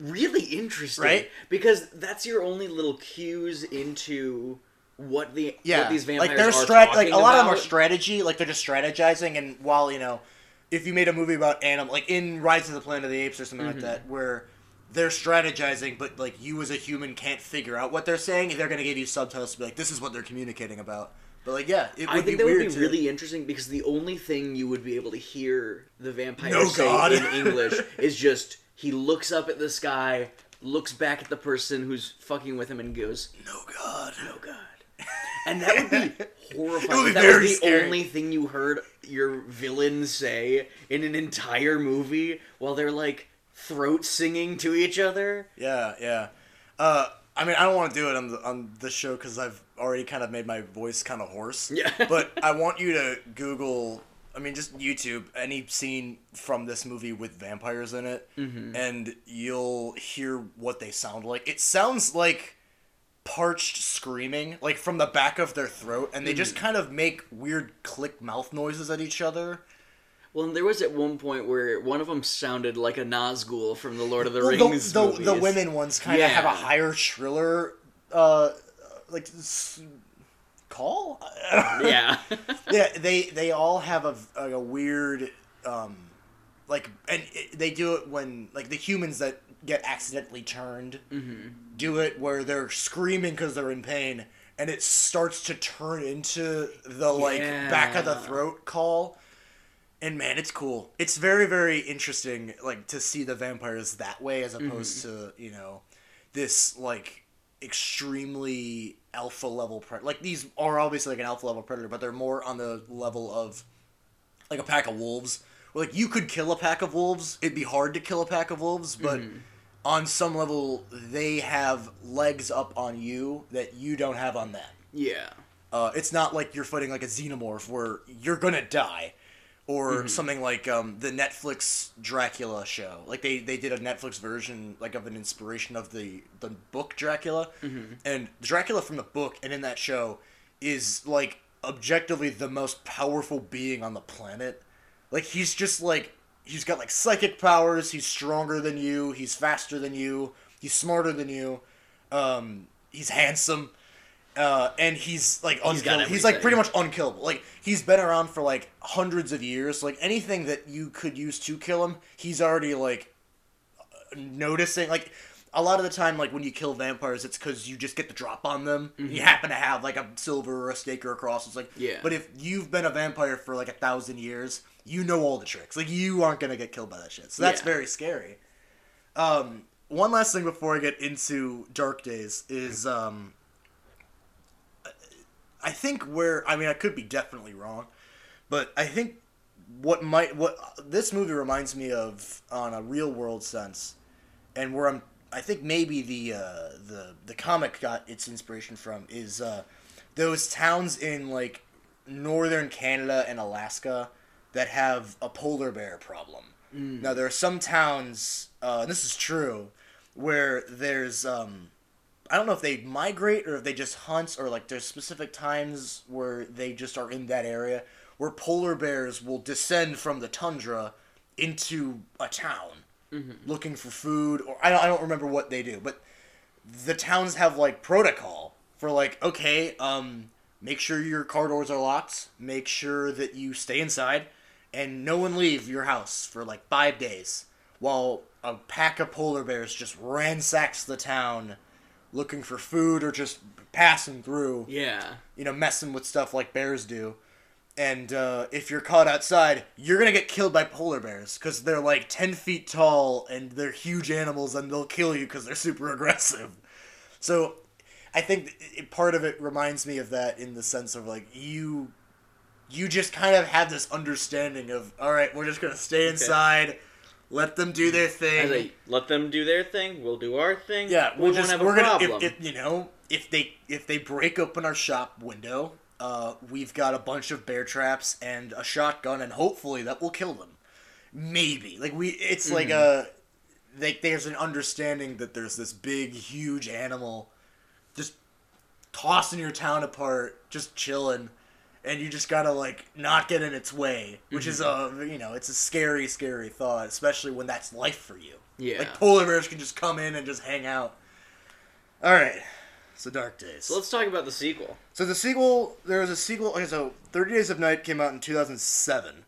really interesting, Right? Because that's your only little cues into what the yeah, what these vampires like they're strat- like a lot of them are strategy, like they're just strategizing. And while you know, if you made a movie about animal, like in Rise of the Planet of the Apes or something Mm-hmm. like that, where they're strategizing, but like you as a human can't figure out what they're saying, they're gonna give you subtitles to be like, this is what they're communicating about. But like, yeah, it would I think be that weird would be to- really interesting because the only thing you would be able to hear the vampire No say God. in English is just he looks up at the sky, looks back at the person who's fucking with him, and goes, No God. no God." And that would be horrifying. Would be that was the scary. only thing you heard your villain say in an entire movie while they're like throat singing to each other. Yeah, yeah. Uh, I mean, I don't want to do it on the on this show because I've already kind of made my voice kind of hoarse. Yeah. but I want you to Google. I mean, just YouTube any scene from this movie with vampires in it, Mm-hmm. and you'll hear what they sound like. It sounds like parched screaming, like from the back of their throat, and they just Mm-hmm. kind of make weird click mouth noises at each other. Well, and there was at one point where one of them sounded like a Nazgul from the Lord of the Well, Rings the, the, the women ones kind of have a higher, shriller, uh, like call. Yeah. yeah, they they all have a a, a weird, um, like, and it, they do it when like the humans that get accidentally turned do it where they're screaming because they're in pain, and it starts to turn into the like back of the throat call. And man, it's cool. It's very, very interesting, like to see the vampires that way, as opposed to you know, this like extremely alpha level predator. Like these are obviously like an alpha level predator, but they're more on the level of like a pack of wolves. Where, like you could kill a pack of wolves, it'd be hard to kill a pack of wolves, but on some level they have legs up on you that you don't have on them. yeah. Uh, it's not like you're fighting like a xenomorph where you're gonna die, or something like um, the Netflix Dracula show. Like they, they did a Netflix version like of an inspiration of the the book Dracula, and Dracula from the book and in that show is like objectively the most powerful being on the planet. Like he's just like he's got like psychic powers. He's stronger than you. He's faster than you. He's smarter than you. Um, he's handsome uh, and he's like He's unkillable. He's like pretty much unkillable. Like he's been around for like hundreds of years. Like anything that you could use to kill him, he's already like noticing. Like a lot of the time, like when you kill vampires, it's because you just get the drop on them. You happen to have like a silver or a stake or a cross. It's like Mm-hmm. Yeah. But if you've been a vampire for like a thousand years, you know all the tricks. Like you aren't gonna get killed by that shit. So that's Yeah. very scary. Um, one last thing before I get into Dark Days is um, I think where I mean I could be definitely wrong, but I think what might what this movie reminds me of on a real world sense, and where I'm I think maybe the uh, the the comic got its inspiration from is uh, those towns in like northern Canada and Alaska that have a polar bear problem. Now there are some towns, uh, and this is true, where there's um, I don't know if they migrate or if they just hunt or like there's specific times where they just are in that area where polar bears will descend from the tundra into a town looking for food or I don't, I don't remember what they do but the towns have like protocol for like okay um make sure your car doors are locked make sure that you stay inside and no one leave your house for like five days while a pack of polar bears just ransacks the town looking for food or just passing through. Yeah. you know messing with stuff like bears do. And uh, if you're caught outside you're gonna get killed by polar bears because they're like 10 feet tall and they're huge animals and they'll kill you because they're super aggressive. So i think it, part of it reminds me of that in the sense of like you you just kind of have this understanding of all right we're just gonna stay inside let them do their thing a, let them do their thing. We'll do our thing. yeah, we we'll won't just have a we're gonna problem. if, if you know if they if they break open our shop window, uh, we've got a bunch of bear traps and a shotgun, and hopefully that will kill them. Maybe like we, it's like Mm-hmm. a like there's an understanding that there's this big huge animal just tossing your town apart, just chilling. And you just gotta like not get in its way, which is Mm-hmm. a you know it's a scary, scary thought, especially when that's life for you. yeah. Like polar bears can just come in and just hang out. All right, so Dark Days. so let's talk about the sequel. So the sequel, there was a sequel. Okay, so Thirty Days of Night came out in two thousand seven,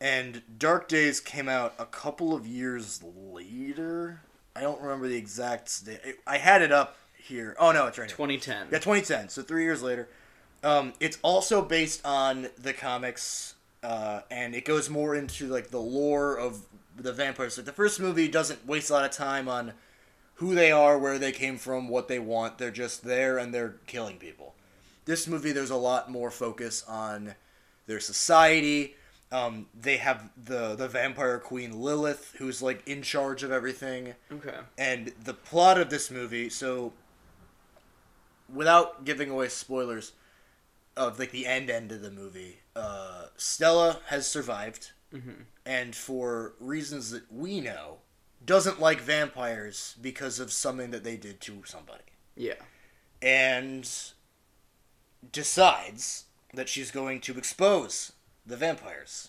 and Dark Days came out a couple of years later. I don't remember the exact date. I had it up here. Oh no, it's right here. 2010. Yeah, 2010. So three years later. Um, it's also based on the comics, uh, and it goes more into like the lore of the vampires. Like the first movie doesn't waste a lot of time on who they are, where they came from, what they want. They're just there and they're killing people. this movie, there's a lot more focus on their society. Um, they have the the vampire queen Lilith, who's like in charge of everything. Okay. And the plot of this movie, so without giving away spoilers of like the end end of the movie, uh, Stella has survived, and for reasons that we know, doesn't like vampires because of something that they did to somebody, Yeah. and decides that she's going to expose the vampires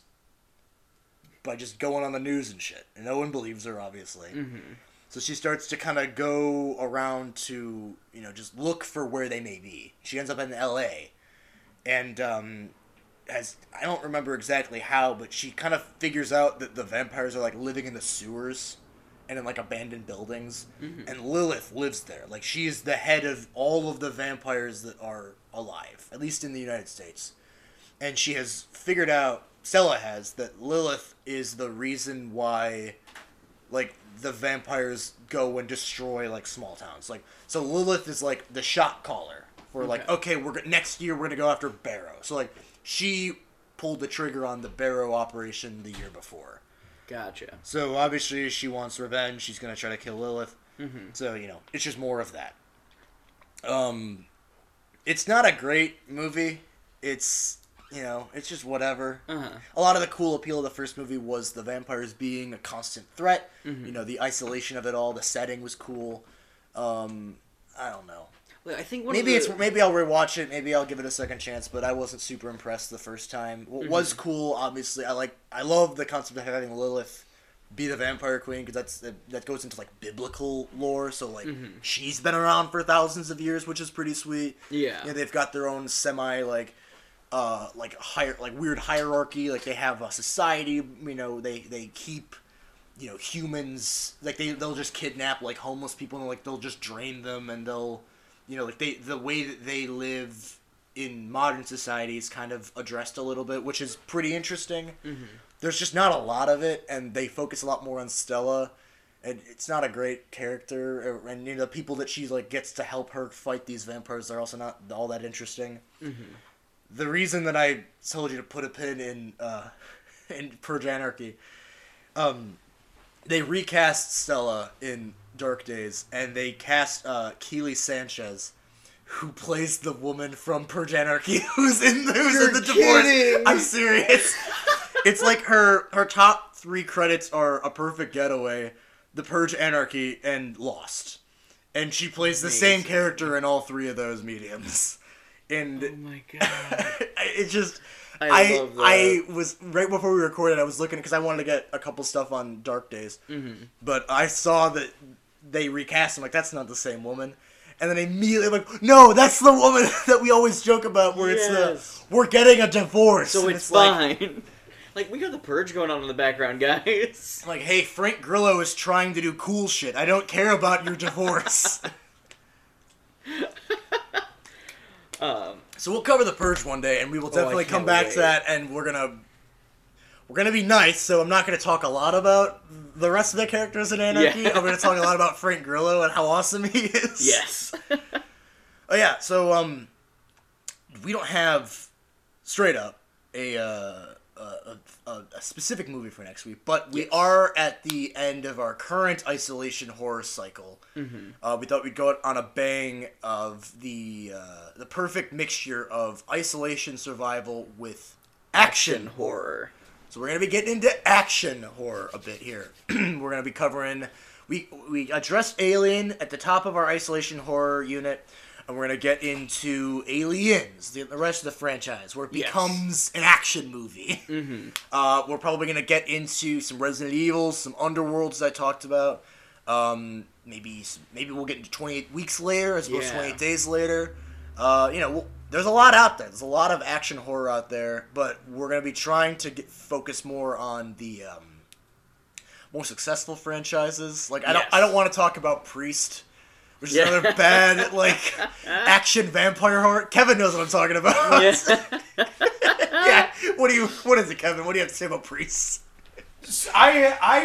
by just going on the news and shit. And no one believes her, obviously. So she starts to kind of go around to, you know, just look for where they may be. She ends up in L.A. and um, has I don't remember exactly how, but she kind of figures out that the vampires are like living in the sewers and in like abandoned buildings, and Lilith lives there. Like she is the head of all of the vampires that are alive, at least in the United States. And she has figured out, Stella has, that Lilith is the reason why like the vampires go and destroy like small towns. Like so Lilith is like the shot caller for like Okay. okay, we're next year we're going to go after Barrow. So like she pulled the trigger on the Barrow operation the year before. Gotcha. So obviously she wants revenge. She's going to try to kill Lilith. Mm-hmm. So, you know, it's just more of that. Um it's not a great movie. It's you know, it's just whatever Uh-huh. a lot of the cool appeal of the first movie was the vampires being a constant threat. Mm-hmm. You know, the isolation of it all. The setting was cool. Um, I don't know. Well, I think one Maybe of it's maybe I'll rewatch it. Maybe I'll give it a second chance. But I wasn't super impressed the first time. What Mm-hmm. was cool, obviously, I like. I love the concept of having Lilith be the vampire queen because that's that, that goes into like biblical lore. So like Mm-hmm. she's been around for thousands of years, which is pretty sweet. Yeah. You know, they've got their own semi like uh like higher like weird hierarchy like they have a society you know they they keep you know humans like they they'll just kidnap like homeless people and like they'll just drain them and they'll you know like they the way that they live in modern society is kind of addressed a little bit which is pretty interesting. There's just not a lot of it and they focus a lot more on stella and it's not a great character and you know the people that she like gets to help her fight these vampires are also not all that interesting. The reason that I told you to put a pin in uh, in Purge Anarchy, um, they recast Stella in Dark Days, and they cast uh, Kiele Sanchez, who plays the woman from Purge Anarchy, who's in the, who's in the divorce. I'm serious. it's like her her top three credits are A Perfect Getaway, The Purge Anarchy, and Lost, and she plays the same character in all three of those mediums. And Oh my god. it just I I love that. I was right before we recorded. I was looking because I wanted to get a couple stuff on Dark Days, Mm-hmm. but I saw that they recast. I'm like, that's not the same woman. And then immediately, like, no, that's the woman that we always joke about, where it's the we're getting a divorce. so it's, like, fine. Like, we got the purge going on in the background, guys. like, hey, Frank Grillo is trying to do cool shit. I don't care about your divorce. Um, So we'll cover the purge one day, and we will Oh, definitely come back wait. to that, and we're gonna we're gonna be nice. So I'm not gonna talk a lot about the rest of the characters in Anarchy. Yeah. I'm gonna talk a lot about Frank Grillo and how awesome he is. yes. Oh yeah. So um, we don't have straight up a uh. A, a, a specific movie for next week, but we Yes. are at the end of our current isolation horror cycle. Mm-hmm. Uh, we thought we'd go on a bang of the uh, the perfect mixture of isolation survival with action, horror. So we're gonna be getting into action horror a bit here. we're gonna be covering. We we addressed Alien at the top of our isolation horror unit, and we're gonna get into Aliens, the, the rest of the franchise, where it Yes. becomes an action movie. Mm-hmm. Uh, we're probably gonna get into some Resident Evil, some Underworlds I talked about. Um, maybe some- maybe we'll get into 28 weeks later as opposed to Yeah. 28 days later. Uh, you know, we'll, there's a lot out there. There's a lot of action horror out there, but we're gonna be trying to get focus more on the um, more successful franchises. Like I don't I don't want to talk about Priest. Which is Yeah. another bad like action vampire horror. Kevin knows what I'm talking about. Yeah. yeah. What do you? What is it, Kevin? What do you have to say about Priest? I, I,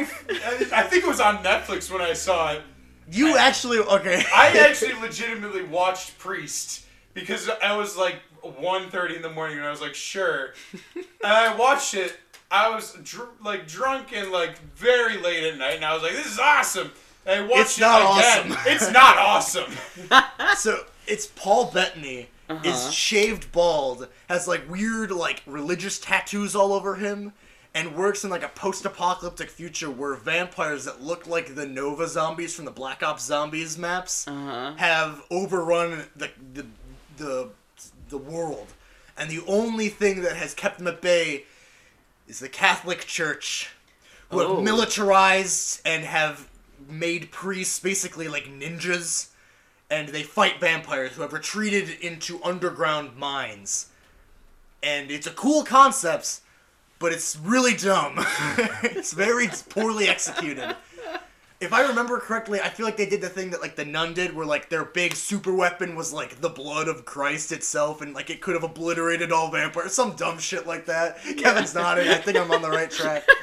I think it was on Netflix when I saw it. You actually okay? I actually legitimately watched Priest because I was like 1.30 in the morning and I was like, sure. and I watched it. I was dr- like drunk and like very late at night, and I was like, this is awesome. And I watched It's it not again. awesome. It's not awesome. So it's Paul Bettany Uh-huh. is shaved bald, has like weird like religious tattoos all over him, and works in like a post-apocalyptic future where vampires that look like the Nova zombies from the Black Ops Zombies maps Uh-huh. have overrun the the the the world, and the only thing that has kept them at bay is the Catholic Church, who Oh. have militarized and have made priests basically like ninjas, and they fight vampires who have retreated into underground mines. And it's a cool concept, but it's really dumb. it's very poorly executed. If I remember correctly, I feel like they did the thing that like the nun did, where like their big super weapon was like the blood of Christ itself, and like it could have obliterated all vampires. Some dumb shit like that. Kevin's nodding. I think I'm on the right track.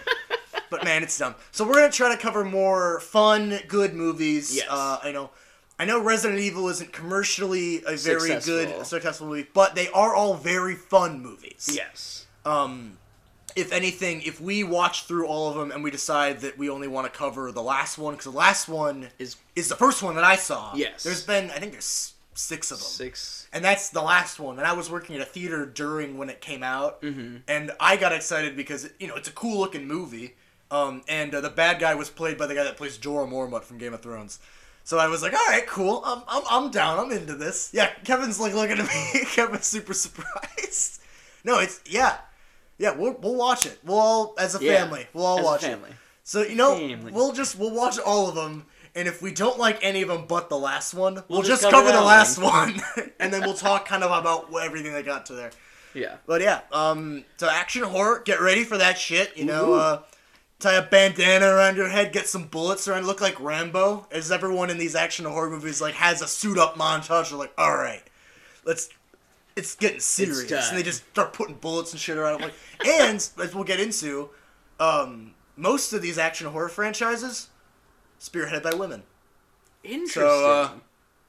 But man, it's dumb. So we're gonna try to cover more fun, good movies. Yes. Uh, I know, I know, Resident Evil isn't commercially a very Successful. good, successful movie, but they are all very fun movies Yes. um, if anything, if we watch through all of them and we decide that we only want to cover the last one, because the last one Is is the first one that I saw. Yes. There's been, I think there's six of them. six. And that's the last one. And I was working at a theater during when it came out. Mm-hmm. And I got excited because, you know, it's a cool looking movie. Um, and uh, the bad guy was played by the guy that plays Jorah Mormont from Game of Thrones. So I was like, all right, cool. I'm, I'm, I'm down. I'm into this. Yeah, Kevin's like looking at me. Kevin's super surprised. No, it's, yeah. Yeah, we'll, we'll watch it. We'll all, as a Yeah, family, we'll all as a watch family. it. So, you know, Family. we'll just, we'll watch all of them. And if we don't like any of them but the last one, we'll, just cover the last one. one. and then we'll talk kind of about what- everything that got to there. Yeah. But yeah, um, so action horror, get ready for that shit. You know, Ooh. uh, tie a bandana around your head, get some bullets around, look like Rambo. As everyone in these action horror movies like has a suit up montage. They're like, all right, let's. It's getting serious, time. and they just start putting bullets and shit around. And as we'll get into, um, most of these action horror franchises spearheaded by women. Interesting. So, uh,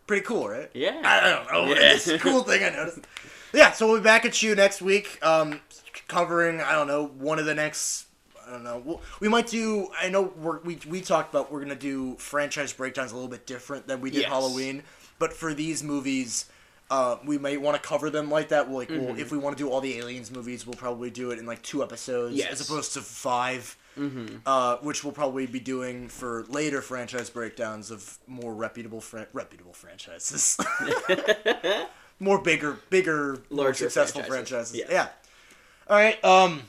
pretty cool, right? yeah. I don't know. Yeah. It's a cool thing I noticed. Yeah, so we'll be back at you next week, um, covering I don't know one of the next. I don't know. We'll, we might do. I know we're, we we talked about we're gonna do franchise breakdowns a little bit different than we did Yes. Halloween, but for these movies. Uh, we might want to cover them like that. We'll, like, Mm-hmm. we'll, if we want to do all the aliens movies, we'll probably do it in like two episodes Yes. as opposed to 5 uh, which we'll probably be doing for later franchise breakdowns of more reputable fran- reputable franchises. more bigger, bigger, more successful franchises. franchises. Yeah. Yeah. All right. Um.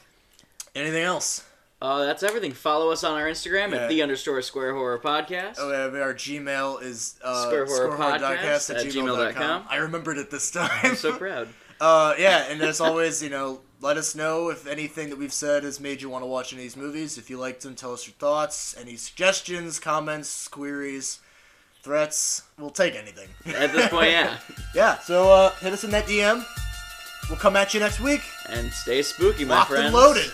Anything else? Uh, that's everything. Follow us on our Instagram at the underscore square horror podcast. Oh, yeah, our Gmail is uh, Square Horror Podcast at gmail.com. gmail.com. I remembered it this time. I'm so proud. Uh, yeah, and as always, you know, let us know if anything that we've said has made you want to watch any of these movies. If you liked them, tell us your thoughts. Any suggestions, comments, queries, threats. We'll take anything. At this point, yeah. yeah, so uh, hit us in that DM. We'll come at you next week. And stay spooky, my Locked friends. and loaded.